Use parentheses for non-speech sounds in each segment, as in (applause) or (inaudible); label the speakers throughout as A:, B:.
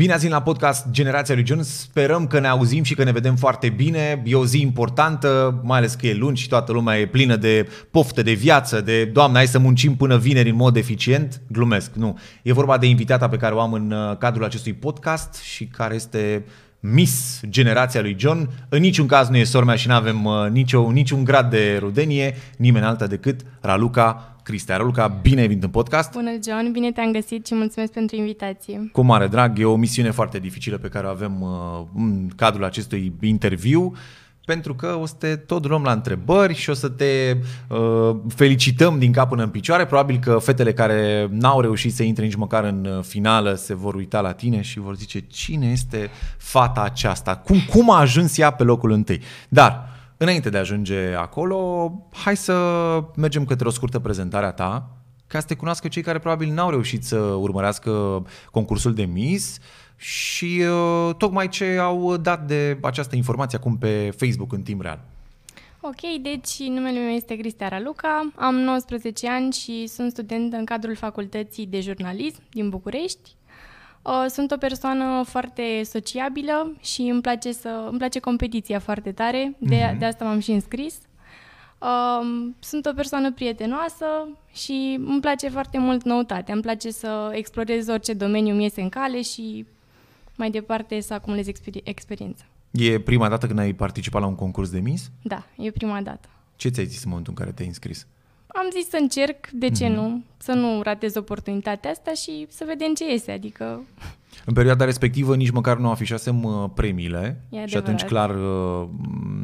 A: Bine ați venit la podcast Generația lui John. Sperăm că ne auzim și că ne vedem foarte bine. E o zi importantă, mai ales că e luni și toată lumea e plină de poftă, de viață, de Doamne, hai să muncim până vineri în mod eficient. Glumesc, nu. E vorba de invitata pe care o am în uh, cadrul acestui podcast și care este Miss Generația lui John. În niciun caz nu e sormea și nu avem uh, nicio, niciun grad de rudenie, nimeni alta decât Raluca Cristea Raluca, bine ai venit în podcast.
B: Bună, John, bine te-am găsit și mulțumesc pentru invitație.
A: Cu mare drag, e o misiune foarte dificilă pe care o avem uh, în cadrul acestui interviu pentru că o să te tot luăm la întrebări și o să te uh, felicităm din cap până în picioare. Probabil că fetele care n-au reușit să intre nici măcar în uh, finală se vor uita la tine și vor zice cine este fata aceasta, cum, cum a ajuns ea pe locul întâi. Dar Înainte de a ajunge acolo, hai să mergem către o scurtă prezentare a ta, ca să te cunoască cei care probabil n-au reușit să urmărească concursul de Miss și uh, tocmai ce au dat de această informație acum pe Facebook în timp real.
B: Ok, deci numele meu este Cristia Raluca, am 19 ani și sunt student în cadrul Facultății de Jurnalism din București. Sunt o persoană foarte sociabilă și îmi place, să, îmi place competiția foarte tare, de, mm-hmm. de asta m-am și înscris. Sunt o persoană prietenoasă și îmi place foarte mult noutatea. Îmi place să explorez orice domeniu mi iese în cale și mai departe să acumulez exper- experiență.
A: E prima dată când ai participat la un concurs de Miss?
B: Da, e prima dată.
A: Ce ți-ai zis în momentul în care te-ai înscris?
B: am zis să încerc, de ce mm-hmm. nu, să nu ratez oportunitatea asta și să vedem ce iese, adică... (laughs)
A: În perioada respectivă nici măcar nu afișasem uh, premiile și atunci clar uh,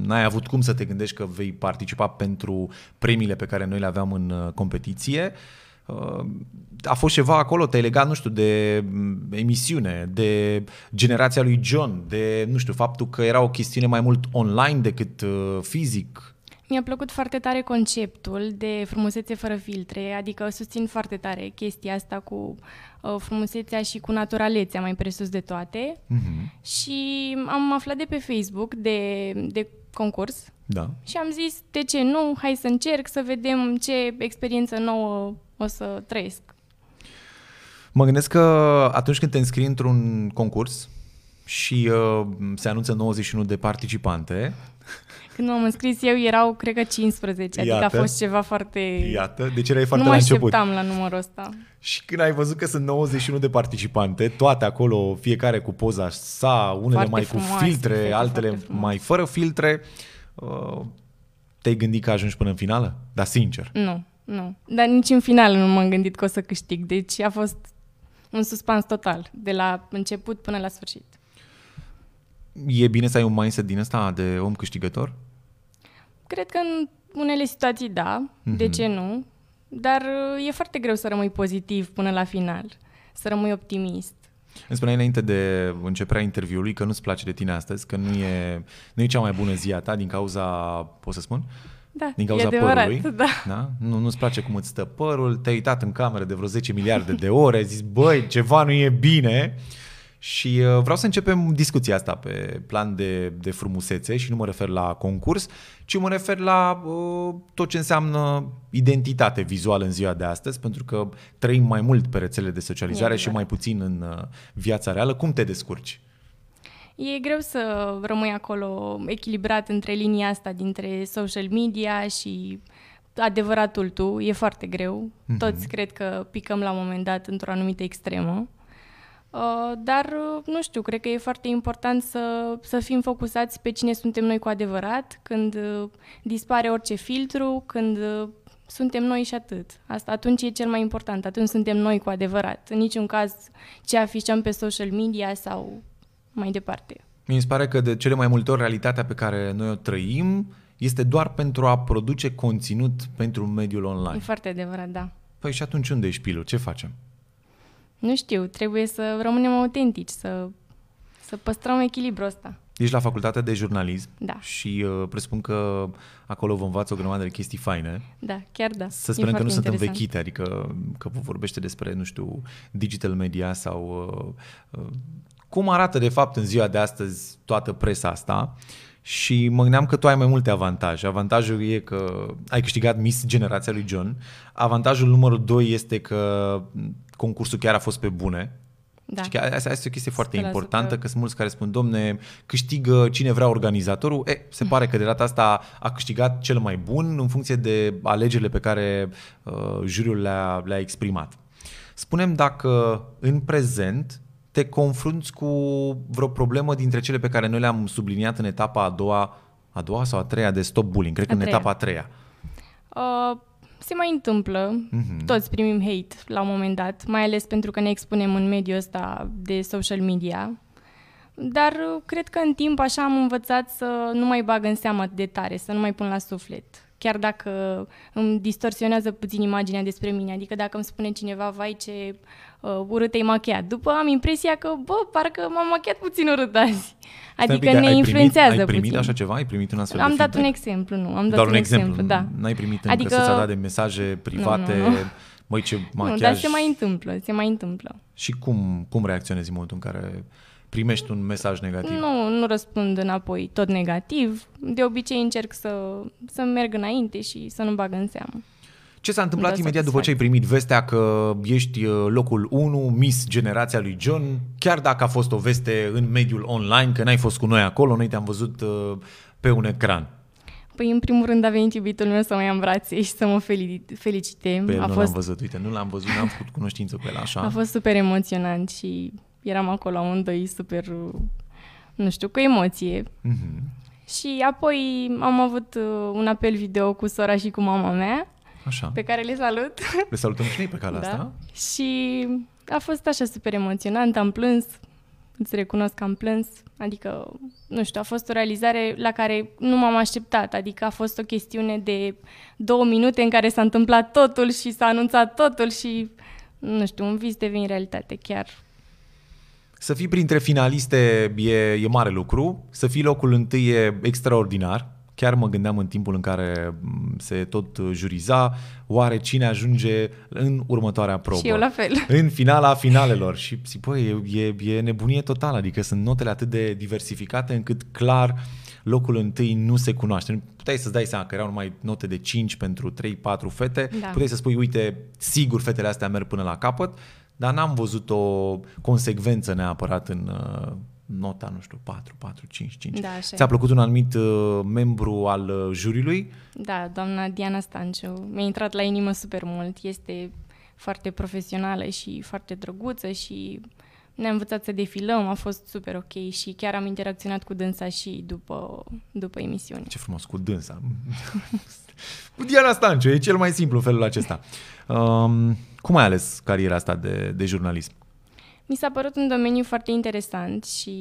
A: n-ai avut cum să te gândești că vei participa pentru premiile pe care noi le aveam în uh, competiție. A fost ceva acolo, te-ai legat, nu știu, de mm, emisiune, de generația lui John, de, nu știu, faptul că era o chestiune mai mult online decât fizic.
B: Mi-a plăcut foarte tare conceptul de frumusețe fără filtre, adică susțin foarte tare chestia asta cu uh, frumusețea și cu naturalețea mai presus de toate. Mm-hmm. Și am aflat de pe Facebook de, de concurs
A: da.
B: și am zis, de ce nu, hai să încerc să vedem ce experiență nouă o să trăiesc.
A: Mă gândesc că atunci când te înscrii într-un concurs și uh, se anunță 91 de participante, (laughs)
B: când m-am înscris eu erau, cred că 15, adică Iată. a fost ceva foarte...
A: Iată, deci erai foarte
B: nu
A: la început.
B: Nu la numărul ăsta.
A: Și când ai văzut că sunt 91 de participante, toate acolo, fiecare cu poza sa, unele foarte mai frumoase, cu filtre, altele mai fără filtre, uh, te-ai gândit că ajungi până în finală? Da, sincer.
B: Nu, nu. Dar nici în final nu m-am gândit că o să câștig, deci a fost un suspans total, de la început până la sfârșit.
A: E bine să ai un mindset din ăsta de om câștigător?
B: Cred că în unele situații da, mm-hmm. de mhm. ce nu, dar uh, e foarte greu să rămâi pozitiv până la final, să rămâi optimist.
A: Îmi spuneai înainte de începerea interviului că nu-ți place de tine astăzi, că nu e, nu e cea mai bună zi a ta din cauza, pot să spun?
B: Da,
A: din cauza
B: e
A: părului.
B: Da.
A: da? Nu, nu-ți place cum îți stă părul, te-ai uitat în cameră de vreo 10 miliarde de ore, ai zis, băi, ceva nu e bine. Și uh, vreau să începem discuția asta pe plan de, de frumusețe și nu mă refer la concurs, ci mă refer la uh, tot ce înseamnă identitate vizuală în ziua de astăzi, pentru că trăim mai mult pe rețele de socializare e și mai puțin în uh, viața reală. Cum te descurci?
B: E greu să rămâi acolo echilibrat între linia asta dintre social media și adevăratul tu. E foarte greu. Mm-hmm. Toți cred că picăm la un moment dat într-o anumită extremă. Uh, dar, uh, nu știu, cred că e foarte important să, să fim focusați pe cine suntem noi cu adevărat, când uh, dispare orice filtru, când suntem noi și atât. Asta atunci e cel mai important, atunci suntem noi cu adevărat. În niciun caz ce afișăm pe social media sau mai departe.
A: Mi se pare că de cele mai multe ori realitatea pe care noi o trăim este doar pentru a produce conținut pentru mediul online. E
B: foarte adevărat, da.
A: Păi și atunci unde e șpilul? Ce facem?
B: Nu știu, trebuie să rămânem autentici, să, să păstrăm echilibrul ăsta.
A: Ești la facultatea de jurnalism
B: da.
A: și uh, presupun că acolo vă învață o grămadă de chestii faine.
B: Da, chiar da.
A: Să sperăm că nu sunt învechite, adică că vă vorbește despre, nu știu, digital media sau uh, uh, cum arată de fapt în ziua de astăzi toată presa asta. Și mă gândeam că tu ai mai multe avantaje. Avantajul e că ai câștigat Miss Generația lui John. Avantajul numărul 2 este că concursul chiar a fost pe bune.
B: Da.
A: Știi că asta, asta este o chestie foarte
B: 100%.
A: importantă, că sunt mulți care spun, domne, câștigă cine vrea organizatorul. E, se (laughs) pare că de data asta a câștigat cel mai bun în funcție de alegerile pe care uh, juriul le-a, le-a exprimat. Spunem dacă în prezent te confrunți cu vreo problemă dintre cele pe care noi le-am subliniat în etapa a doua, a doua sau a treia de stop bullying, cred că
B: A
A: în
B: treia.
A: etapa a treia.
B: Uh, se mai întâmplă,
A: Mhm.
B: toți primim hate la un moment dat, mai ales pentru că ne expunem în mediul ăsta de social media. Dar uh, cred că în timp așa am învățat să nu mai bag în seamă atât de tare, să nu mai pun la suflet. Chiar dacă îmi distorsionează puțin imaginea despre mine. Adică dacă îmi spune cineva, vai ce uh, urât te-ai machiat. După am impresia că, bă, parcă m-am machiat puțin urât azi.
A: Stai un
B: Adică
A: pic, dar
B: ne
A: ai
B: influențează
A: primit, Ai primit
B: puțin.
A: așa ceva? Ai primit un astfel
B: Am
A: de
B: dat un
A: feedback?
B: exemplu, nu. Am dat
A: Doar
B: un,
A: un exemplu,
B: da.
A: N-ai primit încă
B: Adică-
A: să ți-a dat de mesaje private,
B: Nu, nu, nu.
A: măi ce machiaj.
B: Nu, dar se mai întâmplă, se mai întâmplă.
A: Și cum, cum reacționezi în momentul în care primești un mesaj negativ?
B: Nu, nu răspund înapoi tot negativ. De obicei încerc să, să merg înainte și să nu bag în seamă.
A: Ce s-a întâmplat
B: Da,
A: imediat după ce ai primit vestea că ești uh, locul 1, Miss Generația lui John, chiar dacă a fost o veste în mediul online, că n-ai fost cu noi acolo, noi te-am văzut uh, pe un ecran.
B: Păi, în primul rând, a venit iubitul meu să mă ia în brațe și să mă feli- felicite.
A: Pe el
B: a,
A: nu l-am
B: fost,
A: văzut, uite, nu l-am văzut, n-am făcut cunoștință cu el așa.
B: a fost super emoționant și eram acolo amândoi super, nu știu, cu emoție.
A: Mhm.
B: Și apoi am avut uh, un apel video cu sora și cu mama mea,
A: Așa.
B: pe care le salut. (laughs)
A: Le salutăm și noi pe calea
B: Da.
A: asta.
B: Și a fost așa super emoționant, am plâns, îți recunosc că am plâns, adică, nu știu, a fost o realizare la care nu m-am așteptat, adică a fost o chestiune de două minute în care s-a întâmplat totul și s-a anunțat totul și, nu știu, un vis devine realitate, chiar.
A: Să fii printre finaliste e, e mare lucru, să fii locul întâi e extraordinar. Chiar mă gândeam în timpul în care m, se tot juriza, oare cine ajunge în următoarea probă.
B: Și eu la fel.
A: În finala finalelor. Și zic, băi, e, e, e nebunie totală, adică sunt notele atât de diversificate încât clar locul întâi nu se cunoaște. Puteai să-ți dai seama că erau numai note de 5 pentru 3-4 fete,
B: Da.
A: puteai să spui, uite, sigur fetele astea merg până la capăt, dar n-am văzut o consecvență neapărat în uh, nota, nu știu, 4, 4, 5, 5.
B: Da, așa e.
A: Ți-a plăcut un anumit uh, membru al uh, juriului?
B: Da, doamna Diana Stanciu mi-a intrat la inimă super mult, este foarte profesională și foarte drăguță și ne-a învățat să defilăm, a fost super ok și chiar am interacționat cu dânsa și după, după emisiune.
A: Ce frumos, cu dânsa. (laughs) cu Diana Stanciu, e cel mai simplu felul acesta. Um, cum ai ales cariera asta de, de jurnalism?
B: Mi s-a părut un domeniu foarte interesant și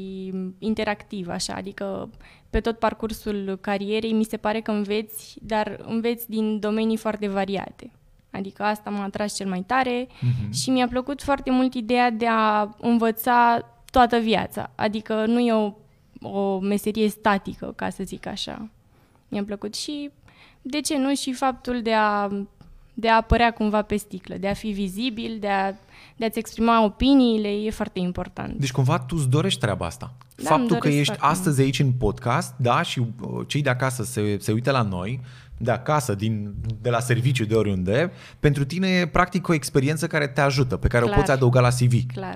B: interactiv, așa, adică pe tot parcursul carierei mi se pare că înveți, dar înveți din domenii foarte variate. Adică asta m-a atras cel mai tare
A: Mhm.
B: și mi-a plăcut foarte mult ideea de a învăța toată viața. Adică nu e o, o meserie statică, ca să zic așa. Mi-a plăcut și, de ce nu, și faptul de a, de a apărea cumva pe sticlă, de a fi vizibil, de, a, de a-ți exprima opiniile, e foarte important.
A: Deci cumva tu îți dorești treaba asta.
B: Da,
A: Faptul
B: îmi
A: că
B: doresc
A: ești
B: foarte
A: astăzi aici în podcast, da, și uh, cei de acasă se, se uită la noi, de acasă, din, de la serviciu, de oriunde, pentru tine e practic o experiență care te ajută, pe care o
B: Clar.
A: poți adăuga la CV.
B: Clar,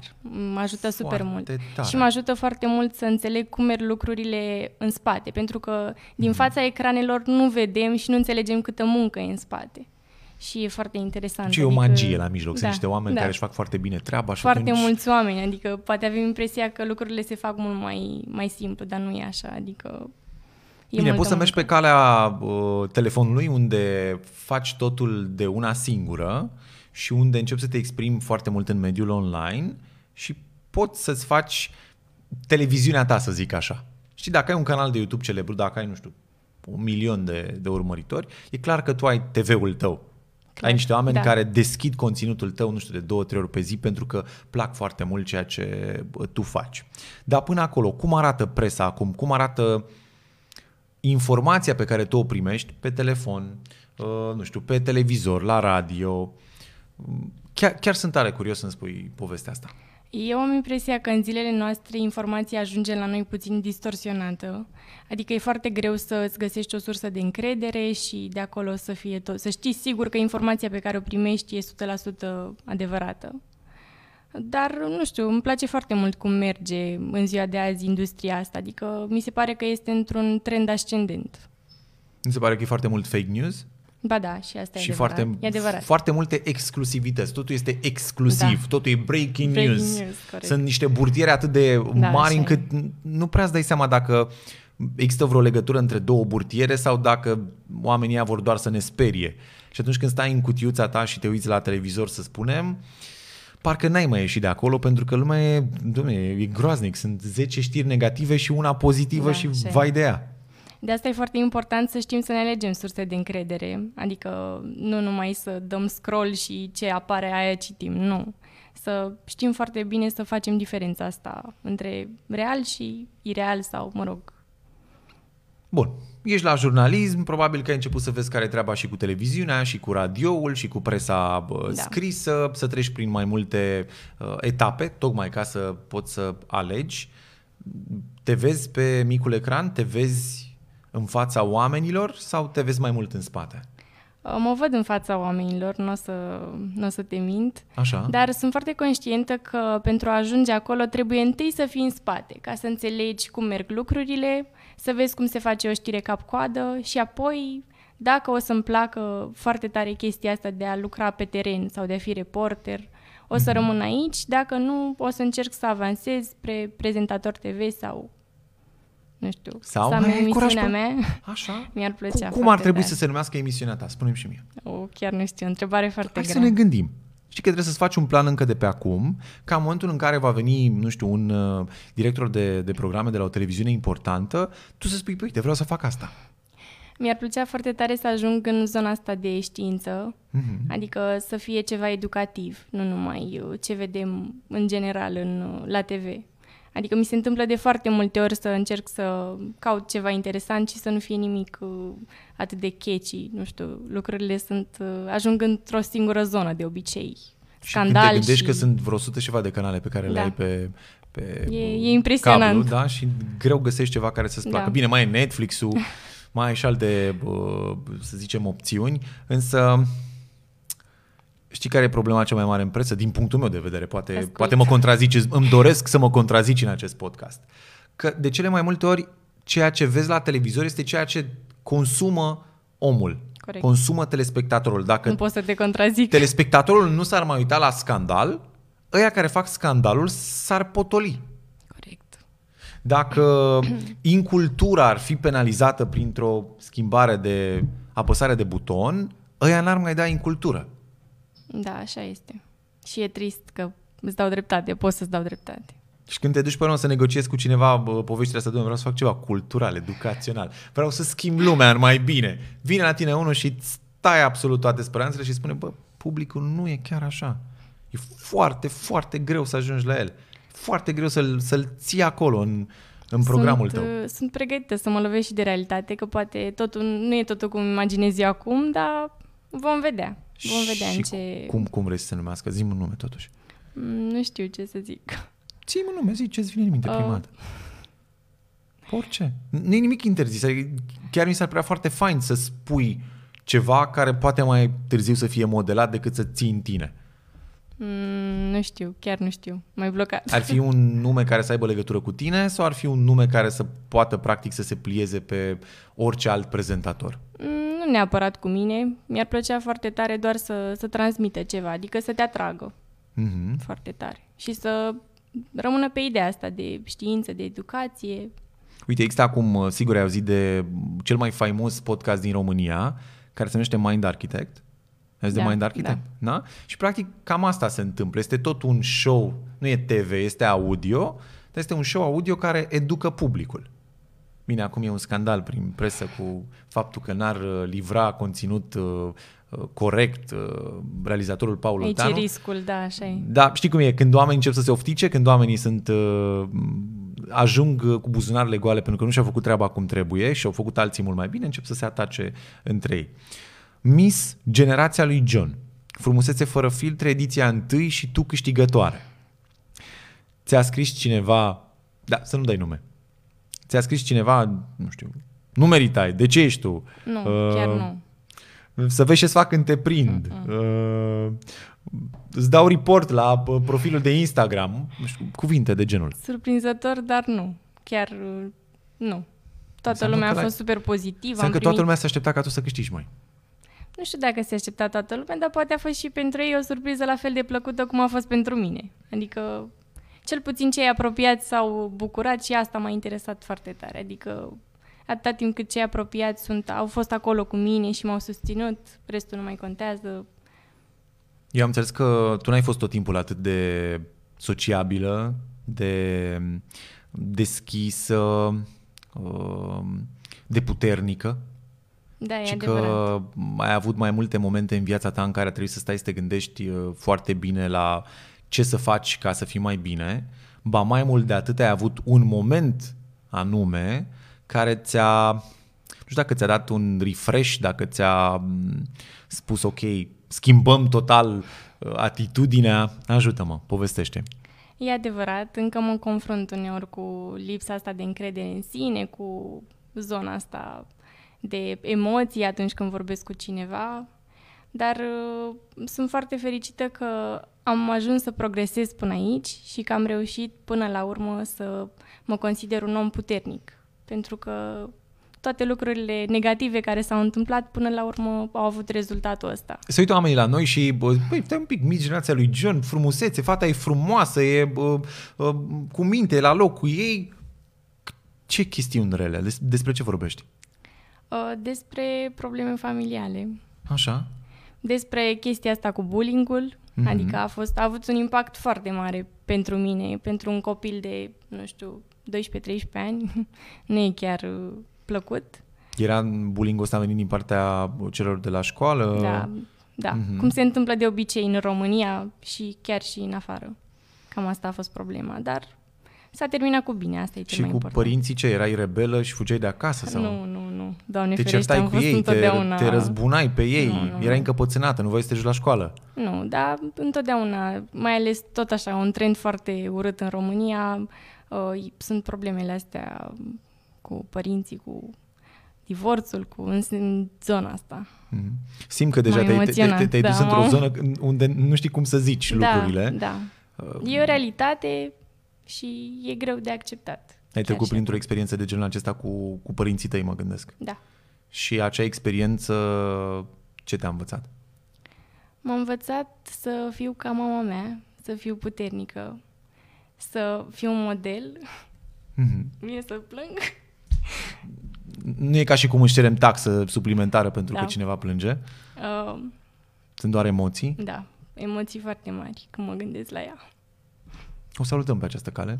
B: mă ajută super
A: Foarte
B: mult.
A: tare.
B: Și mă ajută foarte mult să înțeleg cum merg lucrurile în spate, pentru că
A: Mhm.
B: din fața ecranelor nu vedem și nu înțelegem câtă muncă e în spate. Și e foarte interesant.
A: Deci e o
B: adică-
A: magie la mijloc. Sunt
B: Da,
A: niște oameni
B: da.
A: care își fac foarte bine treaba și
B: Foarte
A: atunci...
B: mulți oameni, adică poate avem impresia că lucrurile se fac mult mai, mai simplu, dar nu e așa, adică e
A: Bine,
B: multă
A: poți să mergi pe
B: muncă.
A: calea uh, telefonului unde faci totul de una singură și unde începi să te exprimi foarte mult în mediul online și poți să-ți faci televiziunea ta, să zic așa. Și dacă ai un canal de YouTube celebru, dacă ai, nu știu, un milion de, de urmăritori, e clar că tu ai TV-ul tău.
B: Clar,
A: Ai niște oameni
B: da.
A: care deschid conținutul tău, nu știu, de două, trei ori pe zi pentru că plac foarte mult ceea ce bă, tu faci. Dar până acolo, cum arată presa acum? Cum arată informația pe care tu o primești pe telefon, uh, nu știu, pe televizor, la radio? Chiar, chiar sunt tare curios să-mi spui povestea asta.
B: Eu am impresia că în zilele noastre informația ajunge la noi puțin distorsionată. Adică e foarte greu să îți găsești o sursă de încredere și de acolo să fie tot. Să știi sigur că informația pe care o primești e 100% adevărată. Dar, nu știu, îmi place foarte mult cum merge în ziua de azi industria asta. Adică mi se pare că este într-un trend ascendent.
A: Mi se pare că e foarte mult fake news?
B: Ba da, și asta
A: și
B: e
A: foarte,
B: adevărat. E adevărat.
A: foarte multe exclusivități. Totul este exclusiv,
B: Da.
A: totul e breaking,
B: Breaking
A: news.
B: news, corect.
A: Sunt niște burtiere atât de
B: Da,
A: mari
B: așa e.
A: încât nu prea îți dai seama dacă există vreo legătură între două burtiere sau dacă oamenii ăia vor doar să ne sperie. Și atunci când stai în cutiuța ta și te uiți la televizor, să spunem, parcă n-ai mai ieșit de acolo pentru că lumea e, dumne, e groaznic. Sunt 10 știri negative și una pozitivă
B: Da,
A: și
B: așa e.
A: vai de ea.
B: De asta e foarte important să știm să ne alegem surse de încredere. Adică nu numai să dăm scroll și ce apare aia citim, nu. Să știm foarte bine să facem diferența asta între real și ireal sau, mă rog,
A: Bun, ești la jurnalism, probabil că ai început să vezi care e treaba și cu televiziunea, și cu radioul, și cu presa bă,
B: Da.
A: scrisă, să treci prin mai multe uh, etape, tocmai ca să poți să alegi. Te vezi pe micul ecran, te vezi în fața oamenilor sau te vezi mai mult în spate?
B: Uh, Mă văd în fața oamenilor, nu o să, n-o să te mint,
A: Așa?
B: dar sunt foarte conștientă că pentru a ajunge acolo trebuie întâi să fii în spate, ca să înțelegi cum merg lucrurile, să vezi cum se face o știre cap-coadă și apoi, dacă o să-mi placă foarte tare chestia asta de a lucra pe teren sau de a fi reporter, o să rămân aici, dacă nu, o să încerc să avansez spre prezentator TV sau, nu știu,
A: Sau
B: să am
A: mai ai curaj
B: emisiunea
A: pe-
B: mea.
A: Așa?
B: Mi-ar plăcea
A: Cum, cum ar
B: foarte
A: trebui
B: tare.
A: să se numească emisiunea ta? Spune-mi și mie.
B: O, chiar nu știu, o întrebare foarte
A: Hai
B: grea.
A: să ne gândim. Știi că trebuie să-ți faci un plan încă de pe acum, ca în momentul în care va veni, nu știu, un uh, director de, de programe de la o televiziune importantă, tu să spui, păi, uite, vreau să fac asta.
B: Mi-ar plăcea foarte tare să ajung în zona asta de știință,
A: Mhm.
B: adică să fie ceva educativ, nu numai uh, ce vedem în general în, uh, la TV. Adică mi se întâmplă de foarte multe ori să încerc să caut ceva interesant și să nu fie nimic uh, atât de catchy, nu știu, lucrurile sunt, uh, ajung într-o singură zonă de obicei.
A: Și când
B: Scandal
A: te gândești
B: și...
A: că sunt vreo sută și ceva de canale pe care le
B: Da.
A: ai pe, pe
B: E-
A: uh,
B: e impresionant.
A: cablu, da? Și greu găsești ceva care să-ți
B: Da.
A: placă. Bine, mai e Netflix-ul, mai ai și alte, uh, să zicem, opțiuni, însă știi care e problema cea mai mare în presă? Din punctul meu de vedere, poate,
B: Ascult.
A: poate mă contrazici, îmi doresc să mă contrazici în acest podcast. Că de cele mai multe ori ceea ce vezi la televizor este ceea ce consumă omul.
B: Corect.
A: Consumă telespectatorul. Dacă
B: Nu pot să te contrazic.
A: telespectatorul nu s-ar mai uita la scandal, ăia care fac scandalul s-ar potoli.
B: Corect.
A: Dacă (clears throat) incultura ar fi penalizată printr-o schimbare de apăsare de buton, ăia n-ar mai da incultură.
B: Da, așa este. Și e trist că îți dau dreptate, pot să-ți dau dreptate.
A: Și când te duci pe urmă să negociezi cu cineva bă, poveștile astea, domnule, vreau să fac ceva cultural, educațional, vreau să schimb lumea în mai bine. Vine la tine unul și îți stai absolut toate speranțele și spune, bă, publicul nu e chiar așa. E foarte, foarte greu să ajungi la el. Foarte greu să-l, să-l ții acolo în, în programul
B: sunt,
A: tău.
B: uh, Sunt pregătită să mă lovesc și de realitate, că poate totul nu e totul cum imaginez eu acum, dar vom vedea. Vom vedea
A: și
B: în ce...
A: cum, cum vrei să se numească? Zi-mi un nume totuși.
B: Mm, Nu știu ce să zic.
A: zi un nume, zi ce-ți vine în minte
B: Uh.
A: prima dată. Orice. Nu e nimic interzis. Adică Chiar mi s-ar părea foarte fain să spui ceva care poate mai târziu să fie modelat decât să ții în tine.
B: Mm, Nu știu, chiar nu știu. Mai blocat.
A: Ar fi un nume care să aibă legătură cu tine sau ar fi un nume care să poată practic să se plieze pe orice alt prezentator?
B: Mm, Nu neapărat cu mine. Mi-ar plăcea foarte tare doar să, să transmită ceva, adică să te atragă
A: Mhm.
B: foarte tare. Și să rămână pe ideea asta de știință, de educație.
A: Uite, există acum, uh, sigur ai auzit de cel mai faimos podcast din România, care se numește Mind Architect. Ai auzit de
B: Da,
A: Mind Architect? Da. da? Și practic cam asta se întâmplă. Este tot un show, nu e TV, este audio, dar este un show audio care educă publicul. Bine, acum e un scandal prin presă cu faptul că n-ar uh, livra conținut uh, uh, corect uh, realizatorul Paul
B: Aici e
A: Olteanu.
B: riscul, da, așa e.
A: Da, știi cum e, când oamenii încep să se oftice, când oamenii sunt uh, ajung uh, cu buzunarele goale pentru că nu și-au făcut treaba cum trebuie și au făcut alții mult mai bine, încep să se atace între ei. Miss Generația lui John. Frumusețe fără filtre, ediția 1 și tu câștigătoare. Ți-a scris cineva, da, să nu dai nume. Ți-a scris cineva, nu știu, nu meritai, de ce ești tu?
B: Nu, chiar nu.
A: Să vezi ce-ți fac când te prind. Uh, îți dau report la uh, profilul de Instagram, nu știu, cuvinte de genul.
B: Surprinzător, dar nu. Chiar uh, nu. Toată
A: Înseamnă
B: lumea a
A: că
B: fost super pozitivă.
A: Înseamnă
B: Am
A: că
B: primit...
A: toată lumea se aștepta ca tu să câștigi, mai.
B: Nu știu dacă se aștepta toată lumea, dar poate a fost și pentru ei o surpriză la fel de plăcută cum a fost pentru mine. Adică, cel puțin cei apropiați s-au bucurat și asta m-a interesat foarte tare. Adică, atâta timp cât cei apropiați sunt, au fost acolo cu mine și m-au susținut, restul nu mai contează.
A: Eu am înțeles că tu n-ai fost tot timpul atât de sociabilă, de deschisă, uh, de puternică,
B: Da, e
A: și
B: adevărat.
A: că ai avut mai multe momente în viața ta în care trebuie să stai să te gândești uh, foarte bine la ce să faci ca să fii mai bine. Ba mai mult de atât ai avut un moment anume care ți-a, nu știu dacă ți-a dat un refresh, dacă ți-a m, spus ok, schimbăm total uh, atitudinea, ajută-mă, povestește.
B: E adevărat, încă mă confrunt uneori cu lipsa asta de încredere în sine, cu zona asta de emoții atunci când vorbesc cu cineva, dar uh, sunt foarte fericită că am ajuns să progresez până aici și că am reușit până la urmă să mă consider un om puternic, pentru că toate lucrurile negative care s-au întâmplat până la urmă au avut rezultatul ăsta.
A: Se uită oamenii la noi și, bă, băi, stai un pic, mici generația lui John, frumusețe, fata e frumoasă, e bă, bă, cu minte la locul ei. Ce chestiuni rele? Des- Despre ce vorbești?
B: Uh, Despre probleme familiale,
A: Așa?
B: Despre chestia asta cu bullying-ul,
A: Mhm.
B: mm-hmm. adică a, fost, a avut un impact foarte mare pentru mine, pentru un copil de, nu știu, 12-13 ani, (laughs) nu e chiar uh, plăcut.
A: Era bullying-ul ăsta venit din partea celor de la școală?
B: Da, da.
A: Mhm.
B: Mm-hmm. cum se întâmplă de obicei în România și chiar și în afară. Cam asta a fost problema, dar s-a terminat cu bine, asta e cel
A: Și
B: mai
A: cu
B: important.
A: părinții ce? Erai rebelă și fugeai de acasă? Sau?
B: Nu, nu, nu. Doamne
A: Te
B: ferește,
A: certai
B: am
A: cu
B: fost
A: ei, te,
B: întotdeauna...
A: te răzbunai pe ei,
B: Nu, nu,
A: erai
B: nu.
A: încăpățânată, nu voiai să te duci la școală.
B: Nu, dar întotdeauna, mai ales tot așa, un trend foarte urât în România, uh, sunt problemele astea cu părinții, cu divorțul, cu în, în zona asta.
A: Mhm. Simt că deja
B: M-am
A: te-ai, te, te,
B: emoționat,
A: te-ai dus
B: da,
A: într-o
B: m-am-
A: zonă unde nu știi cum să zici lucrurile.
B: Da, da. E o realitate și e greu de acceptat.
A: Ai
B: Chiar
A: trecut
B: și
A: printr-o
B: acum.
A: experiență de genul acesta cu, cu părinții tăi, mă gândesc.
B: Da.
A: Și acea experiență, ce te-a învățat?
B: M-a învățat să fiu ca mama mea, să fiu puternică, să fiu un model.
A: Mhm. (laughs)
B: Mie să plâng.
A: Nu e ca și cum își cerem taxă suplimentară pentru
B: Da.
A: că cineva plânge.
B: Uh,
A: Sunt doar emoții.
B: da, emoții foarte mari când mă gândesc la ea.
A: O salutăm pe această cale.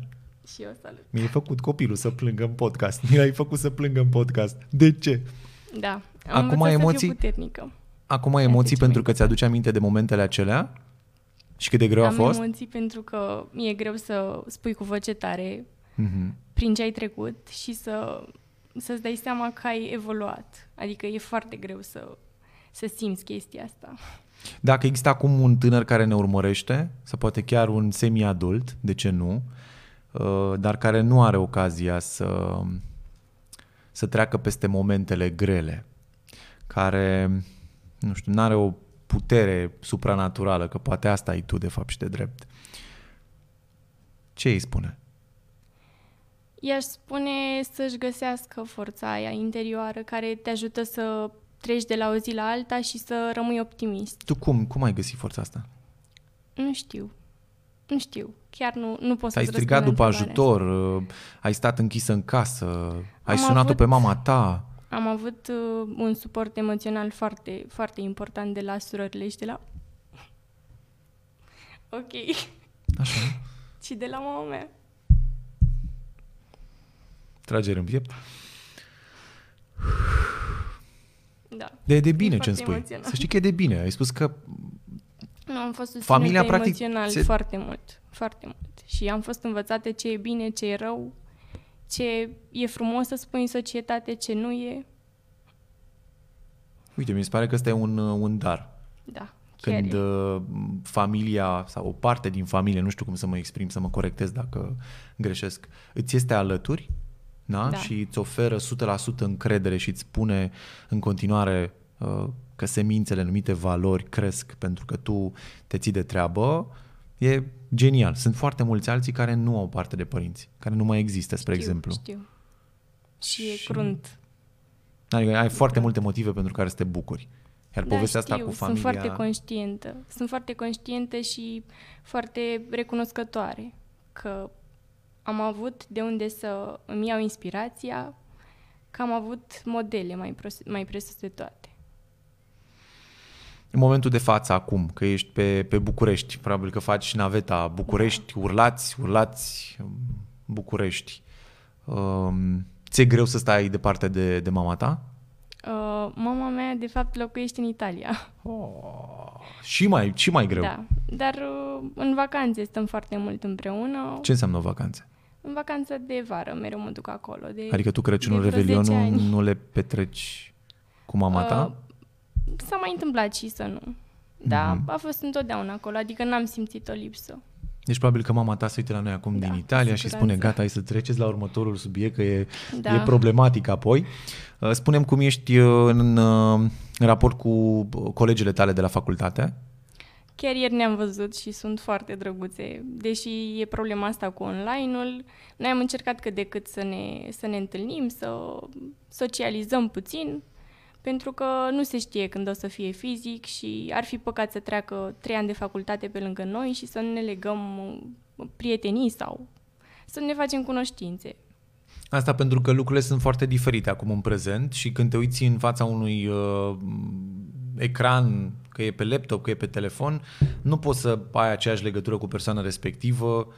B: Și eu salut.
A: Mi-ai făcut copilul să plângă în podcast. Mi l-ai făcut să plângă în podcast. De ce?
B: Da, am
A: Acum
B: învățat
A: emoții?
B: să fiu puternică.
A: Acum ai emoții
B: ce
A: pentru
B: mai
A: că ți-aduce aminte de momentele acelea? Și cât de greu a
B: am
A: fost?
B: emoții pentru că e greu să spui cu voce tare
A: Mhm.
B: prin ce ai trecut și să, să-ți dai seama că ai evoluat. Adică e foarte greu să, să simți chestia asta.
A: Dacă există acum un tânăr care ne urmărește, sau poate chiar un semi-adult, de ce nu, uh, dar care nu are ocazia să, să treacă peste momentele grele, care, nu știu, nu are o putere supranaturală, că poate asta ai tu de fapt și de drept. Ce îi spune?
B: I-aș spune să-și găsească forța aia interioară care te ajută să treci de la o zi la alta și să rămâi optimist.
A: Tu cum, cum ai găsit forța asta?
B: Nu știu. Nu știu. Chiar nu, nu pot
A: Ai
B: să
A: strigat după ajutor, uh, ai stat închisă în casă, ai
B: Am
A: sunat-o
B: avut-
A: pe mama ta.
B: Am avut uh, un suport emoțional foarte, foarte important de la surorile și de la... (laughs) Ok.
A: Așa. (laughs)
B: și de la mama mea.
A: Trageri în piept.
B: Da.
A: De, de bine
B: E
A: ce îmi
B: foarte
A: spui.
B: emoționant.
A: Să știi că e de bine. Ai spus că
B: Nu, am fost susținută
A: Familia, practic,
B: emoțional
A: se-
B: foarte mult. Foarte mult. Și am fost învățate ce e bine, ce e rău, ce e frumos să spui în societate, ce nu e.
A: Uite, mi se pare că ăsta e un, uh, un dar.
B: Da, chiar
A: Când
B: e.
A: uh, familia sau o parte din familie, nu știu cum să mă exprim, să mă corectez dacă greșesc, îți este alături da?
B: Da.
A: și îți oferă 100% încredere și îți spune în continuare uh, că semințele numite valori cresc pentru că tu te ții de treabă, e genial. Sunt foarte mulți alții care nu au parte de părinți, care nu mai există, spre
B: știu,
A: exemplu.
B: Știu. Și e
A: Și-
B: crunt.
A: Adică ai foarte multe motive pentru care să te bucuri. Iar
B: Da,
A: povestea
B: știu,
A: asta cu familia...
B: Sunt foarte conștientă. Sunt foarte conștientă și foarte recunoscătoare că am avut de unde să îmi iau inspirația, că am avut modele mai, pros- mai presus de toate.
A: În momentul de față, acum, că ești pe, pe București, probabil că faci naveta București, urlați, urlați um, București. Um, ți-e greu să stai departe de, de mama ta?
B: Uh, mama mea, de fapt, locuiește în Italia.
A: Și mai, și mai greu.
B: Da. Dar uh, în vacanțe stăm foarte mult împreună.
A: Ce înseamnă vacanțe?
B: În vacanță de vară mereu mă duc acolo. De,
A: Adică tu Crăciunul,
B: de vreo 10
A: Revelionul
B: ani.
A: nu le petreci cu mama ta?
B: Uh, S-a mai întâmplat și să nu. Da,
A: Mhm.
B: a fost întotdeauna acolo, adică n-am simțit o lipsă.
A: Deci probabil că mama ta se uită la noi acum
B: Da,
A: din
B: cu
A: Italia și
B: siguranță.
A: spune gata, hai să treceți la următorul subiect, că e,
B: Da.
A: e problematic apoi. Uh, Spunem cum ești uh, în, uh, în raport cu uh, colegele tale de la facultate.
B: Chiar ieri ne-am văzut și sunt foarte drăguțe. Deși e problema asta cu online-ul, noi am încercat cât de cât să ne, să ne întâlnim, să socializăm puțin, pentru că nu se știe când o să fie fizic și ar fi păcat să treacă trei ani de facultate pe lângă noi și să nu ne legăm uh, prietenii sau să ne facem cunoștințe.
A: Asta pentru că lucrurile sunt foarte diferite acum în prezent și când te uiți în fața unui uh, ecran, că e pe laptop, că e pe telefon, nu poți să ai aceeași legătură cu persoana respectivă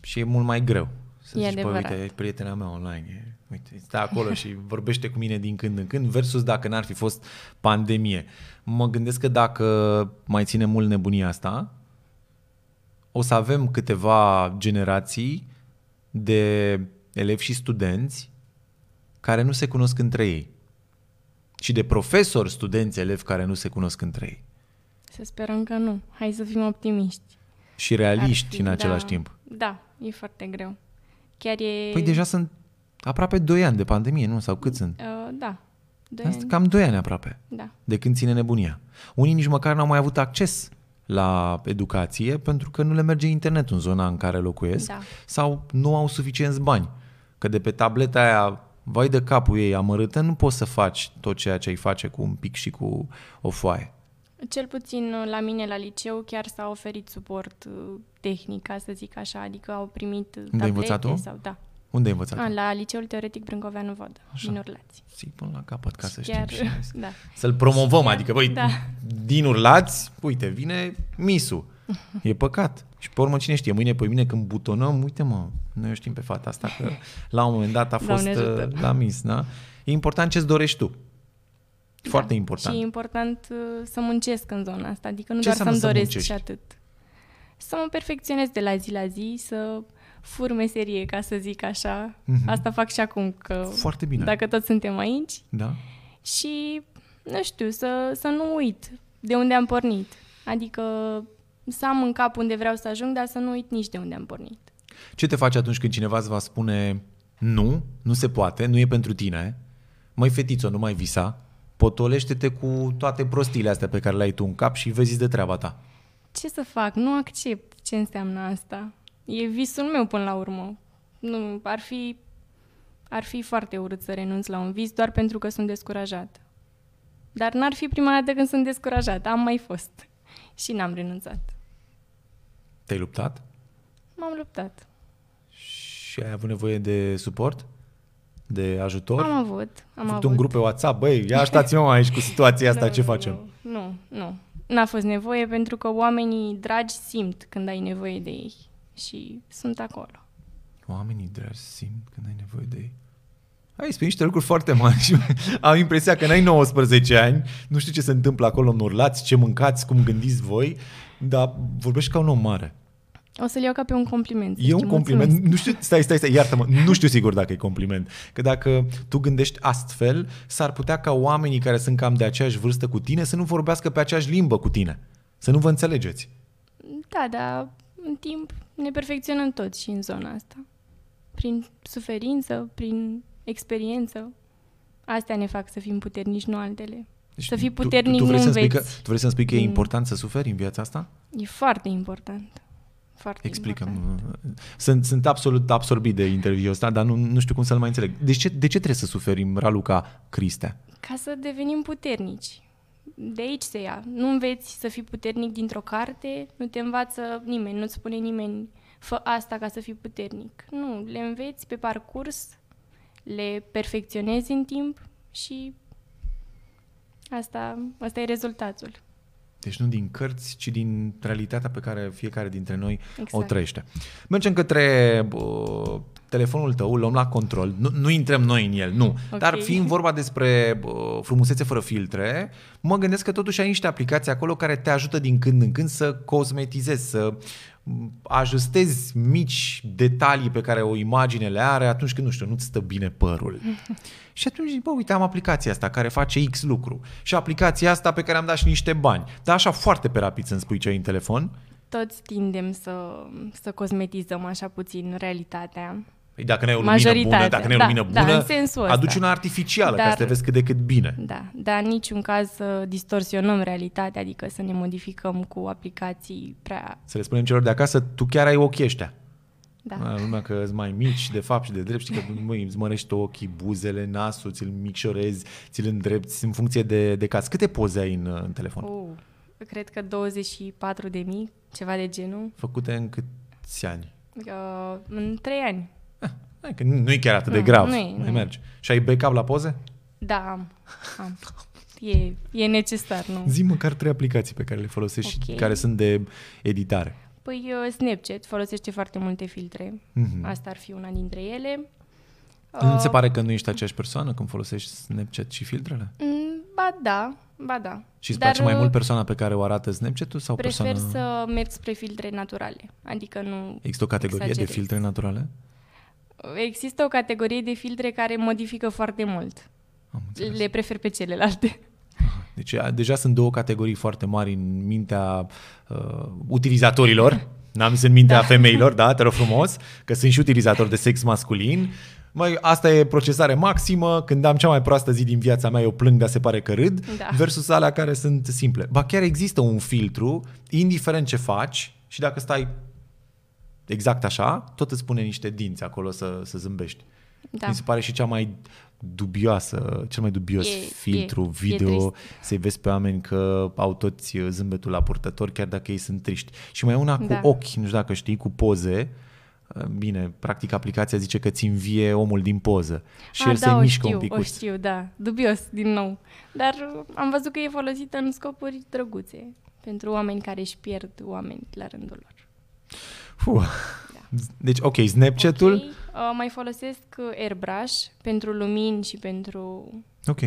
A: și e mult mai greu. Să
B: E
A: zici, bă,
B: adevărat.
A: uite, e prietena mea online, e, uite, stă acolo și (laughs) vorbește cu mine din când în când, versus dacă n-ar fi fost pandemie. Mă gândesc că dacă mai ține mult nebunia asta, o să avem câteva generații de elevi și studenți care nu se cunosc între ei. Și de profesori, studenți, elevi care nu se cunosc între ei.
B: Să sperăm că nu. Hai să fim optimiști.
A: Și
B: Ar
A: realiști
B: fi,
A: în același
B: da.
A: timp.
B: Da, e foarte greu. Chiar e...
A: Păi deja sunt aproape 2 ani de pandemie, nu? Sau cât sunt?
B: Uh, da, doi
A: Asta
B: ani.
A: Cam 2 ani aproape,
B: Da.
A: de când ține nebunia. Unii nici măcar n-au mai avut acces la educație pentru că nu le merge internetul în zona în care locuiesc
B: Da.
A: sau nu au suficienți bani. Că de pe tableta aia, vai de capul ei amărâtă, nu poți să faci tot ceea ce ai face cu un pic și cu o foaie.
B: Cel puțin uh, la mine la liceu chiar s-a oferit suport uh, tehnic, ca să zic așa, adică au primit uh, tablete
A: ai învățat tu?
B: sau da.
A: Unde ai învățat?
B: A, la liceul teoretic Brâncoveanu Vodă,
A: Așa.
B: din Urlați.
A: Zi până la capăt ca să
B: Chiar,
A: știm și noi.
B: da.
A: Să-l promovăm,
B: chiar-
A: adică, băi,
B: da.
A: din urlați, uite, vine misu. E păcat. Și pe urmă, cine știe, mâine pe mine când butonăm, uite mă, noi o știm pe fata asta că (laughs) la un moment dat a fost
B: Doamne ajută.
A: uh, la mis, da? E important ce-ți dorești tu. Foarte
B: da.
A: important.
B: Și e important uh, să muncesc în zona asta, adică nu
A: Ce
B: doar să-mi
A: înseamnă să
B: doresc
A: muncești?
B: și atât. Să mă perfecționez de la zi la zi, să fur meserie, ca să zic așa.
A: Mhm.
B: Asta fac și acum, că
A: Foarte bine.
B: dacă toți suntem aici.
A: Da?
B: Și, nu știu, să, să nu uit de unde am pornit. Adică să am în cap unde vreau să ajung, dar să nu uit nici de unde am pornit.
A: Ce te faci atunci când cineva îți va spune nu, nu se poate, nu e pentru tine, măi fetițo, nu mai visa, potolește-te cu toate prostiile astea pe care le ai tu în cap și vezi de treaba ta.
B: Ce să fac? Nu accept ce înseamnă asta. E visul meu până la urmă. Nu, ar fi, ar fi foarte urât să renunț la un vis doar pentru că sunt descurajată. Dar n-ar fi prima dată când sunt descurajată. Am mai fost. Și n-am renunțat.
A: Te-ai luptat?
B: M-am luptat.
A: Și ai avut nevoie de suport? De ajutor?
B: Am avut. Am
A: Ai făcut
B: avut.
A: un grup pe WhatsApp, băi, ia aștați-mă (laughs) aici cu situația asta,
B: Nu,
A: ce
B: nu,
A: facem?
B: Nu, nu. N-a fost nevoie pentru că oamenii dragi simt când ai nevoie de ei. Și sunt acolo.
A: Oamenii dragi simt când ai nevoie de ei. Ai spus niște lucruri foarte mari și (laughs) am impresia că n-ai 19 ani, nu știu ce se întâmplă acolo în urlați, ce mâncați, cum gândiți voi, dar vorbești ca un om mare.
B: O să-l iau ca pe un compliment. să
A: E un
B: știi,
A: compliment,
B: mulțumesc.
A: nu știu, stai, stai, stai, iartă-mă, nu știu sigur dacă e compliment. Că dacă tu gândești astfel, s-ar putea ca oamenii care sunt cam de aceeași vârstă cu tine să nu vorbească pe aceeași limbă cu tine. Să nu vă înțelegeți.
B: Da, dar în timp ne perfecționăm toți și în zona asta. Prin suferință, prin experiență. Astea ne fac să fim puternici, nu altele.
A: Deci
B: să fii
A: tu-
B: puternic
A: tu, tu, vrei
B: nu
A: să-mi spui că,
B: înveți.
A: tu vrei să-mi spui că e
B: din-
A: important să suferi în viața asta?
B: E foarte important. Foarte
A: Explică
B: important.
A: Sunt, sunt absolut absorbit de interviul ăsta, dar nu, nu știu cum să-l mai înțeleg. De ce, de ce trebuie să suferim, Raluca Cristea?
B: Ca să devenim puternici. De aici se ia. Nu înveți să fii puternic dintr-o carte, nu te învață nimeni, nu-ți spune nimeni fă asta ca să fii puternic. Nu, le înveți pe parcurs, le perfecționezi în timp și asta, asta e rezultatul.
A: Deci nu din cărți, ci din realitatea pe care fiecare dintre noi
B: Exact.
A: o trăiește. Mergem către uh, telefonul tău, îl luăm la control, nu, nu intrăm noi în el, nu.
B: Ok.
A: Dar fiind vorba despre uh, frumusețe fără filtre, mă gândesc că totuși ai niște aplicații acolo care te ajută din când în când să cosmetizezi, să m, ajustezi mici detalii pe care o imagine le are atunci când, nu știu, nu-ți stă bine părul. (laughs) și atunci zic, bă, uite, am aplicația asta care face X lucru și aplicația asta pe care am dat și niște bani. Dar așa foarte pe rapid să-mi spui ce ai în telefon.
B: Toți tindem să, să cosmetizăm așa puțin realitatea.
A: Păi dacă nu ai o lumină bună,
B: Majoritatea,
A: dacă nu ai o
B: da,
A: lumină
B: da,
A: bună,
B: în sensul ăsta.
A: aduci una artificială ca
B: Dar-
A: să te vezi cât de cât bine.
B: Da, dar în niciun caz să distorsionăm realitatea, adică să ne modificăm cu aplicații prea...
A: Să le spunem celor de acasă, tu chiar ai ochii ăștia.
B: Da.
A: Da. Lumea că sunt mai mici, de fapt și de drept, știi că măi, îți mărești ochii, buzele, nasul, ți-l micșorezi, ți-l îndrepți în funcție de, de caz. Câte poze ai în, în telefon?
B: Uh, cred că 24 de mii, ceva de genul,
A: Făcute în câți ani?
B: uh, în 3 ani.
A: Hai că nu e chiar atât de
B: Nu,
A: grav.
B: nu e,
A: mai
B: nu e.
A: merge. Și ai backup la poze?
B: Da, am. am. E, e necesar, nu?
A: Zi măcar trei aplicații pe care le folosești și
B: Ok.
A: care sunt de editare.
B: Păi uh, Snapchat folosește foarte multe filtre.
A: Mhm.
B: Asta ar fi una dintre ele.
A: Nu ți se
B: Uh,
A: pare că nu ești aceeași persoană când folosești Snapchat și filtrele?
B: mm, Ba da, ba da.
A: Și îți
B: Dar,
A: place mai
B: uh,
A: mult persoana pe care o arată Snapchat-ul sau
B: Prefer
A: persoana...
B: să merg spre filtre naturale. Adică nu
A: Există o categorie de
B: exagerez.
A: filtre naturale?
B: Există o categorie de filtre care modifică foarte mult.
A: Am înțeles.
B: Le prefer pe celelalte.
A: Deci a, deja sunt două categorii foarte mari în mintea uh, utilizatorilor. (laughs) N-am zis în mintea da. femeilor, da, te rog frumos, că sunt și utilizatori de sex masculin. Măi, asta e procesare maximă, când am cea mai proastă zi din viața mea, eu plâng, dar se pare că râd,
B: Da.
A: versus alea care sunt simple. Ba chiar există un filtru, indiferent ce faci și dacă stai exact așa, tot îți pune niște dinți acolo să, să zâmbești.
B: Da.
A: Mi se pare și cea mai dubioasă, cel mai dubios
B: E-
A: filtru
B: e- e
A: video
B: trist.
A: să-i vezi pe oameni că au toți zâmbetul la purtător, chiar dacă ei sunt triști. Și mai e una cu
B: Da.
A: ochi, nu știu dacă știi, cu poze. Bine, practic aplicația zice că ți învie omul din poză și
B: Ah,
A: el
B: da,
A: se
B: o
A: mișcă
B: știu,
A: un pic.
B: O știu, da. Dubios, din nou. Dar uh, am văzut că e folosită în scopuri drăguțe. Pentru oameni care își pierd oameni la rândul lor.
A: Fuh. Deci, ok, Snapchat-ul.
B: Ok, uh, mai folosesc uh, airbrush pentru lumini și pentru...
A: Ok.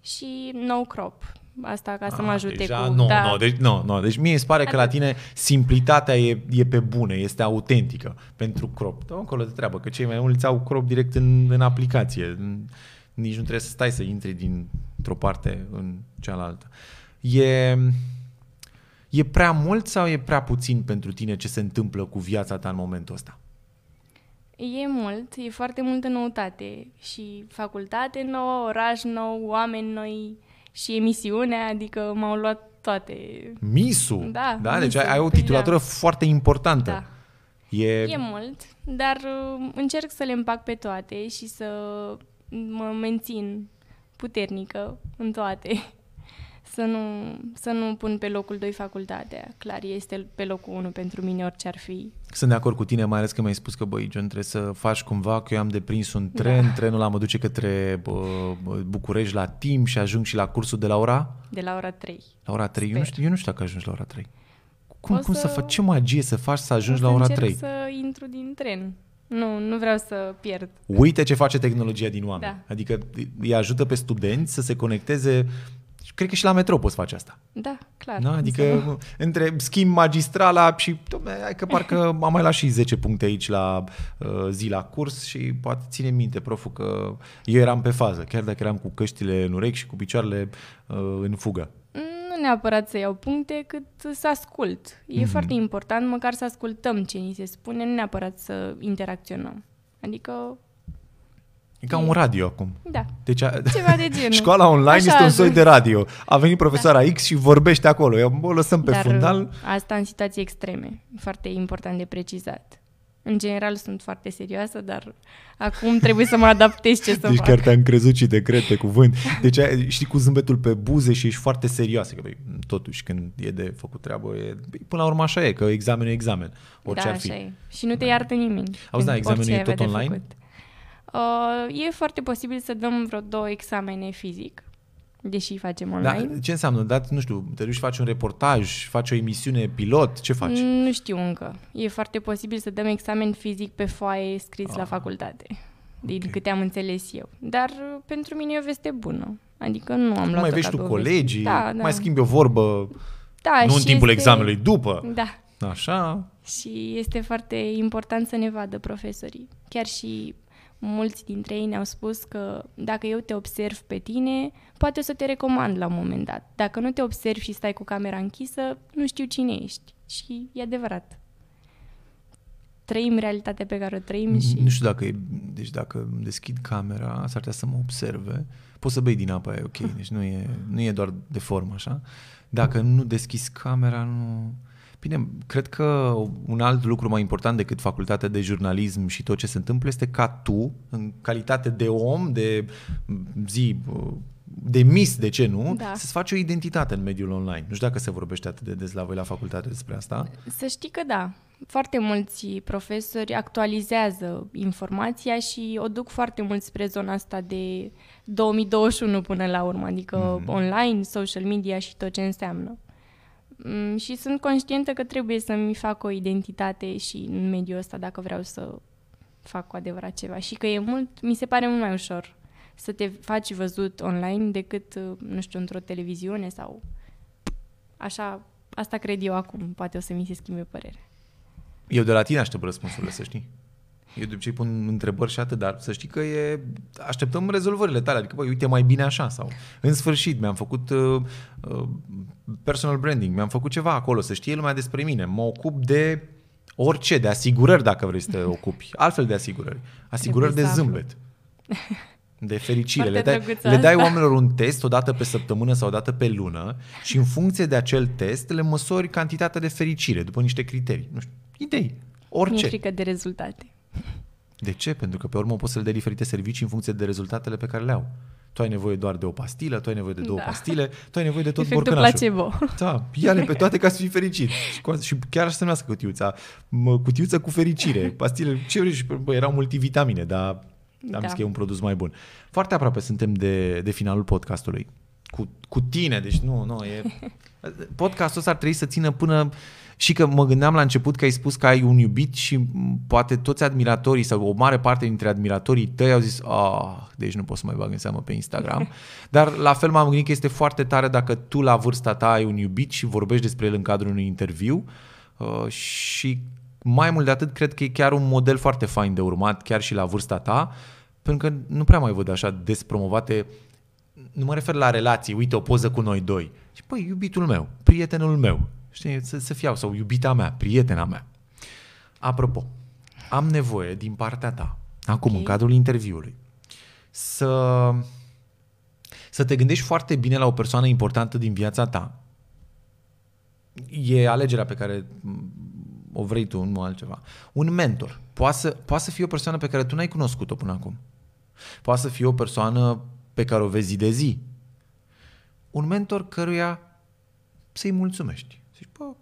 B: Și no crop. Asta ca să mă
A: Ah,
B: ajute
A: deja,
B: cu...
A: Nu,
B: da,
A: nu, deci, nu, nu. Deci mie se pare că la tine simplitatea e, e pe bune, este autentică pentru crop. Da, acolo de treabă, că cei mai mulți au crop direct în, în aplicație. Nici nu trebuie să stai să intri dintr-o parte în cealaltă. E, e prea mult sau e prea puțin pentru tine ce se întâmplă cu viața ta în momentul ăsta?
B: E mult, e foarte multă noutate. Și facultate nouă, oraș nou, oameni noi și emisiunea, adică m-au luat toate.
A: Misul.
B: Da,
A: da? Deci
B: misul,
A: ai, ai o
B: păi
A: titulatură
B: da.
A: foarte importantă.
B: Da.
A: E,
B: E mult, dar uh, încerc să le împac pe toate și să mă mențin puternică în toate. Să nu, să nu pun pe locul 2 facultatea. Clar, este pe locul 1 pentru mine orice ar fi.
A: Sunt de acord cu tine, mai ales că mi-ai spus că, băi, John, trebuie să faci cumva, că eu am deprins un tren,
B: Da.
A: trenul ăla mă duce către bă, București la timp și ajung și la cursul de la ora?
B: De la ora 3.
A: La ora 3? Eu nu,
B: Sper.
A: știu, eu nu știu dacă ajungi la ora 3. Cum,
B: O
A: cum să...
B: să-
A: faci? Ce magie să faci să ajungi
B: O
A: la
B: să
A: ora
B: încerc
A: 3?
B: să intru din tren. Nu, nu vreau să pierd.
A: Uite ce face tehnologia din oameni.
B: Da.
A: Adică îi ajută pe studenți să se conecteze Cred că și la metrou poți face asta.
B: Da, clar.
A: Da?
B: Să
A: Adică
B: nu-
A: între schimb magistrala și dom'le, hai că parcă (laughs) am mai luat și 10 puncte aici la uh, zi la curs și poate ține minte proful că eu eram pe fază, chiar dacă eram cu căștile în urechi și cu picioarele uh, în fugă.
B: Nu neapărat să iau puncte, cât să ascult. E
A: Mhm.
B: foarte important măcar să ascultăm ce ni se spune, nu neapărat să interacționăm. Adică,
A: E ca un radio acum.
B: Da.
A: Deci, a-
B: Ceva de genul. (laughs)
A: școala online
B: Așa
A: este un soi
B: ajuns.
A: de radio. A venit profesoara X și vorbește acolo. Eu o lăsăm pe
B: Dar
A: fundal.
B: asta în situații extreme. Foarte important de precizat. În general sunt foarte serioasă, dar acum trebuie să mă adaptez ce să
A: Deci
B: fac.
A: chiar te-am crezut și te cred pe cuvânt. Deci ai- știi cu zâmbetul pe buze și ești foarte serioasă. Că, băi, totuși când e de făcut treabă, e, băi, până la urmă așa e, că examenul e examen. Orice
B: da,
A: ar fi.
B: așa e. Și nu te iartă nimeni.
A: Auzi, da,
B: când
A: examenul
B: orice
A: e tot
B: ai avea de
A: online?
B: făcut. Uh, e foarte posibil să dăm vreo două examene fizic, deși facem
A: Da,
B: online.
A: ce înseamnă? Dat, nu știu, te duci, faci un reportaj, faci o emisiune pilot, ce faci?
B: Nu știu încă. E foarte posibil să dăm examen fizic pe foaie scris
A: Ah.
B: la facultate, din
A: Ok.
B: câte am înțeles eu. Dar uh, pentru mine e o veste bună. Adică nu am
A: nu
B: luat
A: mai vezi tu colegii,
B: da, da.
A: mai schimbi o vorbă,
B: da,
A: nu în
B: și
A: timpul
B: este...
A: examenului, după.
B: Da,
A: Așa,
B: și este foarte important să ne vadă profesorii. Chiar și mulți dintre ei ne-au spus că dacă eu te observ pe tine, poate o să te recomand la un moment dat. Dacă nu te observ și stai cu camera închisă, nu știu cine ești. Și e adevărat. Trăim realitatea pe care o trăim și...
A: nu știu dacă e, deci dacă îmi deschid camera, s-ar putea să mă observe. Poți să bei din apa, e ok, deci nu e, nu e doar de formă, așa. Dacă nu deschizi camera, nu... Bine, cred că un alt lucru mai important decât facultatea de jurnalism și tot ce se întâmplă este ca tu, în calitate de om, de zi, de mis, de ce nu,
B: Da.
A: să-ți faci o identitate în mediul online. Nu știu dacă se vorbește atât de des la voi la facultate despre asta.
B: Să știi că da, foarte mulți profesori actualizează informația și o duc foarte mult spre zona asta de 2021 până la urmă, adică mm-hmm. online, social media și tot ce înseamnă. Mm, Și sunt conștientă că trebuie să-mi fac o identitate și în mediul ăsta dacă vreau să fac cu adevărat ceva și că e mult, mi se pare mult mai ușor să te faci văzut online decât, nu știu, într-o televiziune sau așa, asta cred eu acum, poate o să mi se schimbe părerea.
A: Eu de la tine aștept răspunsurile, să știi. Eu de obicei pun întrebări și atât, dar să știi că e, așteptăm rezolvările tale. Adică, băi, uite, mai bine așa. Sau, în sfârșit, mi-am făcut uh, uh, personal branding, mi-am făcut ceva acolo, să știe lumea despre mine. Mă ocup de orice, de asigurări, dacă vrei să te ocupi. (laughs) Altfel de asigurări. Asigurări
B: Trebuie
A: de
B: să aflu.
A: zâmbet. De fericire.
B: Foarte
A: Le dai,
B: drăguță
A: le dai
B: asta.
A: oamenilor un test o dată pe săptămână sau o dată pe lună și în funcție de acel test le măsori cantitatea de fericire după niște criterii. Nu știu, idei.
B: Mi-e
A: Orice.
B: frică de rezultate.
A: De ce? Pentru că pe urmă poți să le dai diferite servicii în funcție de rezultatele pe care le au. Tu ai nevoie doar de o pastilă, tu ai nevoie de două
B: Da.
A: pastile, tu ai nevoie de tot
B: Efectul
A: borcănașul.
B: placebo.
A: Da, ia-le pe toate ca să fii fericit. Și, cu, și chiar așa se numească cutiuța. Mă, cutiuță cu fericire. Pastile, ce vrei? Și, bă, erau multivitamine, dar am
B: Da.
A: zis că e un produs mai bun. Foarte aproape suntem de, de finalul podcastului. Cu, cu tine, deci nu, nu, e... (laughs) Podcastul ăsta ar trebui să țină până... Și că mă gândeam la început că ai spus că ai un iubit și m, poate toți admiratorii sau o mare parte dintre admiratorii tăi au zis ah, deci nu pot să mai bag în seamă pe Instagram. (laughs) Dar la fel m-am gândit că este foarte tare dacă tu la vârsta ta ai un iubit și vorbești despre el în cadrul unui interviu uh, și mai mult de atât cred că e chiar un model foarte fain de urmat chiar și la vârsta ta pentru că nu prea mai văd așa des promovate nu mă refer la relații, uite o poză cu noi doi. Și păi, iubitul meu, prietenul meu, știi, să, să fiau, sau iubita mea, prietena mea. Apropo, am nevoie din partea ta, acum,
B: Ok.
A: în cadrul interviului, să, să te gândești foarte bine la o persoană importantă din viața ta. E alegerea pe care m, o vrei tu, nu altceva. Un mentor. Poate să, poate să fie o persoană pe care tu n-ai cunoscut-o până acum. Poate să fie o persoană pe care o vezi zi de zi. Un mentor căruia să-i mulțumești. Zici, bă,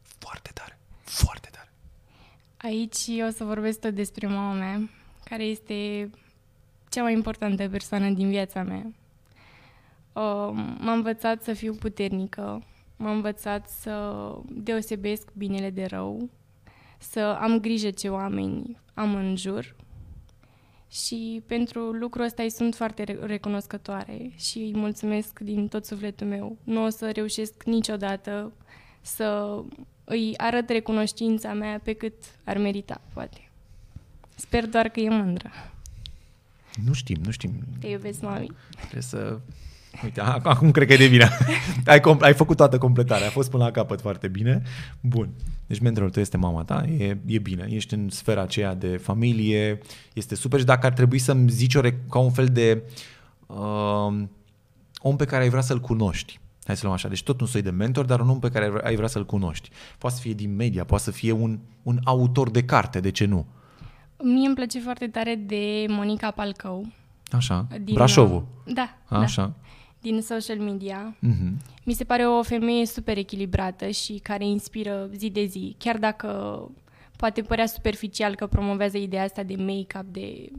A: foarte tare, foarte tare.
B: Aici o să vorbesc tot despre mama mea, care este cea mai importantă persoană din viața mea. Uh, M-a învățat să fiu puternică, m-a învățat să deosebesc binele de rău, să am grijă ce oameni am în jur și pentru lucrul ăsta îi sunt foarte re- recunoscătoare și îi mulțumesc din tot sufletul meu. Nu o să reușesc niciodată să îi arăt recunoștința mea pe cât ar merita, poate. Sper doar că e mândră.
A: Nu știm, nu știm.
B: Te iubesc, mami.
A: Trebuie să, Uite, acum cred că e de bine. (laughs) ai, ai făcut toată completarea, a fost până la capăt foarte bine. Bun. Deci mentorul tău este mama ta, e, e bine, ești în sfera aceea de familie, este super și dacă ar trebui să-mi zici o, ca un fel de uh, om pe care ai vrea să-l cunoști, hai să luăm așa, deci tot un soi de mentor, dar un om pe care ai vrea să-l cunoști. Poate să fie din media, poate să fie un, un autor de carte, de ce nu?
B: Mie îmi place foarte tare de Monica Palcău.
A: Așa, din, Brașovul.
B: Da,
A: Așa.
B: Da din social media.
A: Mm-hmm.
B: Mi se pare o femeie super echilibrată și care inspiră zi de zi, chiar dacă poate părea superficial că promovează ideea asta de make-up, de...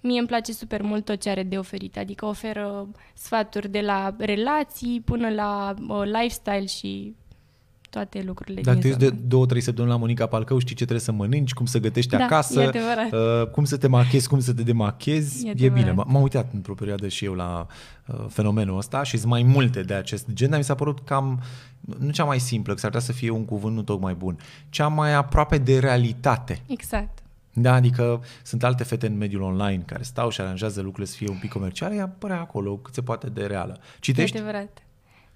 B: Mie îmi place super mult tot ce are de oferit, adică oferă sfaturi de la relații până la uh, lifestyle și toate lucrurile
A: Dacă
B: te
A: de două, trei săptămâni la Monica Palcău, știi ce trebuie să mănânci, cum să gătești
B: da,
A: acasă,
B: uh,
A: cum să te machezi, cum să te demachezi. E, e bine. M-am uitat într-o perioadă și eu la uh, fenomenul ăsta și sunt mai multe de acest gen, dar mi s-a părut cam, nu cea mai simplă, că s-ar putea să fie un cuvânt nu tocmai bun, cea mai aproape de realitate.
B: Exact.
A: Da, adică sunt alte fete în mediul online care stau și aranjează lucrurile să fie un pic comerciale, ea părea acolo cât se poate de reală. Citești?
B: E adevărat.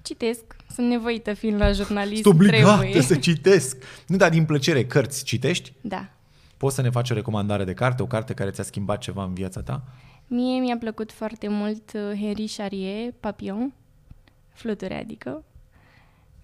B: Citesc. Sunt nevoită fiind la jurnalist.
A: Sunt obligată trebuie. să citesc. Nu, dar din plăcere, cărți citești?
B: Da.
A: Poți să ne faci o recomandare de carte, o carte care ți-a schimbat ceva în viața ta?
B: Mie mi-a plăcut foarte mult uh, Henri Charrier, Papillon, fluturi adică.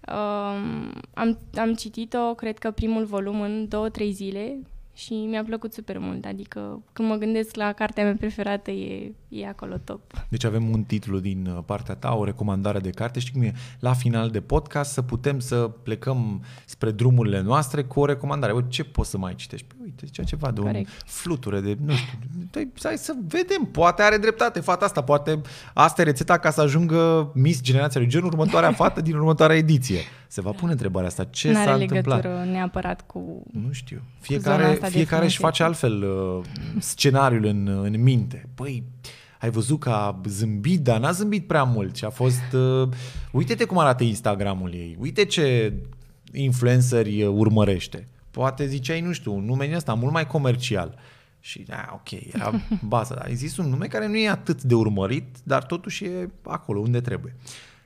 B: Um, am, am citit-o, cred că primul volum în două, trei zile și mi-a plăcut super mult. Adică când mă gândesc la cartea mea preferată, e, e acolo top.
A: Deci avem un titlu din uh, partea ta, o recomandare de carte. Știi cum e? La final de podcast să putem să plecăm spre drumurile noastre cu o recomandare. Bă, ce poți să mai citești? Păi, uite, zicea ceva de Corect. un fluture, de nu știu. Dai, hai să vedem, poate are dreptate fata asta, poate asta e rețeta ca să ajungă Miss Generația lui Gen, următoarea (laughs) fată din următoarea ediție. Se va pune întrebarea asta. Ce
B: N-are
A: s-a întâmplat?
B: neapărat cu
A: Nu știu. Fiecare, fiecare își face altfel uh, scenariul în, în minte. Păi, ai văzut că a zâmbit, dar n-a zâmbit prea mult și a fost... Uh, uite-te cum arată Instagramul ei. Uite ce influenceri uh, urmărește. Poate ziceai, nu știu, un nume din ăsta mult mai comercial. Și, da, ok, era (laughs) baza. Dar există un nume care nu e atât de urmărit, dar totuși e acolo unde trebuie.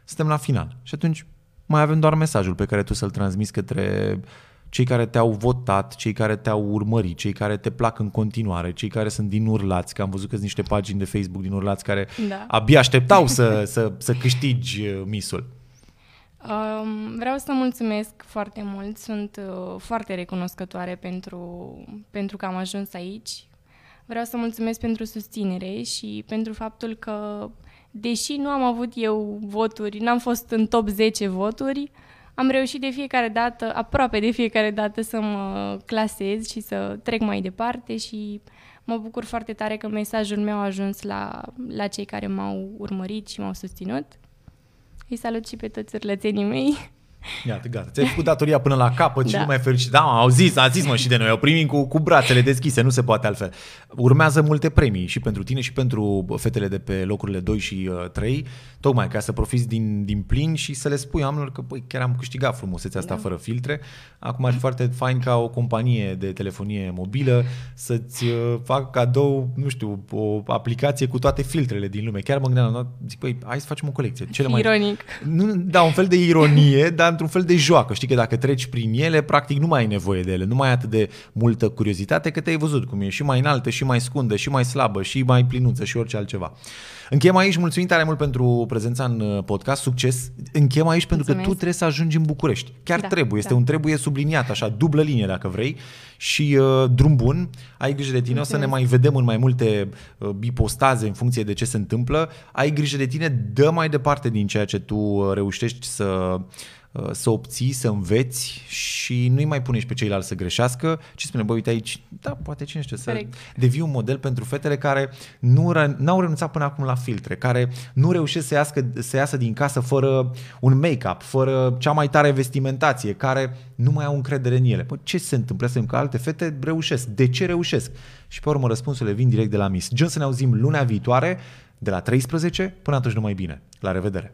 A: Suntem la final. Și atunci mai avem doar mesajul pe care tu să-l transmiți către cei care te-au votat, cei care te-au urmărit, cei care te plac în continuare, cei care sunt din urlați, că am văzut că sunt niște pagini de Facebook din urlați care
B: da.
A: abia așteptau să, (laughs) să, să câștigi uh, misul.
B: Um, vreau să mulțumesc foarte mult, sunt uh, foarte recunoscătoare pentru, pentru că am ajuns aici. Vreau să mulțumesc pentru susținere și pentru faptul că deși nu am avut eu voturi, n-am fost în top 10 voturi, am reușit de fiecare dată, aproape de fiecare dată, să mă clasez și să trec mai departe și mă bucur foarte tare că mesajul meu a ajuns la, la cei care m-au urmărit și m-au susținut. Îi salut și pe toți urlățenii mei.
A: Iată, gata. Ți-ai făcut datoria până la capăt da. și nu mai fericit. Da, au zis, a zis mă și de noi. O primim cu, cu brațele deschise, nu se poate altfel. Urmează multe premii și pentru tine și pentru fetele de pe locurile 2 și uh, 3, tocmai ca să profiți din, din plin și să le spui oamenilor că păi, chiar am câștigat frumusețea asta da. fără filtre. Acum ar fi foarte fain ca o companie de telefonie mobilă să-ți uh, facă cadou, nu știu, o aplicație cu toate filtrele din lume. Chiar mă gândeam, zic, păi, hai să facem o colecție.
B: Cele Ironic.
A: Mai... Nu, da, un fel de ironie, dar (laughs) într-un fel de joacă. Știi că dacă treci prin ele, practic nu mai ai nevoie de ele, nu mai ai atât de multă curiozitate, că te-ai văzut cum e și mai înaltă, și mai scundă, și mai slabă, și mai plinuță, și orice altceva. Încheiem aici, mulțumim tare mult pentru prezența în uh, podcast, succes. Încheiem aici pentru Mulțumesc. că tu trebuie să ajungi în București. Chiar da, trebuie, este da. un trebuie subliniat, așa, dublă linie dacă vrei și uh, drum bun, ai grijă de tine, Mulțumesc. o să ne mai vedem în mai multe uh, bipostaze în funcție de ce se întâmplă. Ai grijă de tine, dă mai departe din ceea ce tu uh, reușești să Uh, să obții, să înveți și nu-i mai pune și pe ceilalți să greșească, ci spune, bă, uite aici, da, poate cine știe, să Correct. devii un model pentru fetele care nu n-au renunțat până acum la filtre, care nu reușesc să iasă, să iasă din casă fără un make-up, fără cea mai tare vestimentație, care nu mai au încredere în ele. Bă, ce se întâmplă? Să că alte fete reușesc. De ce reușesc? Și pe urmă răspunsurile vin direct de la Miss. Gen să ne auzim lunea viitoare de la 13 până atunci numai bine. La revedere!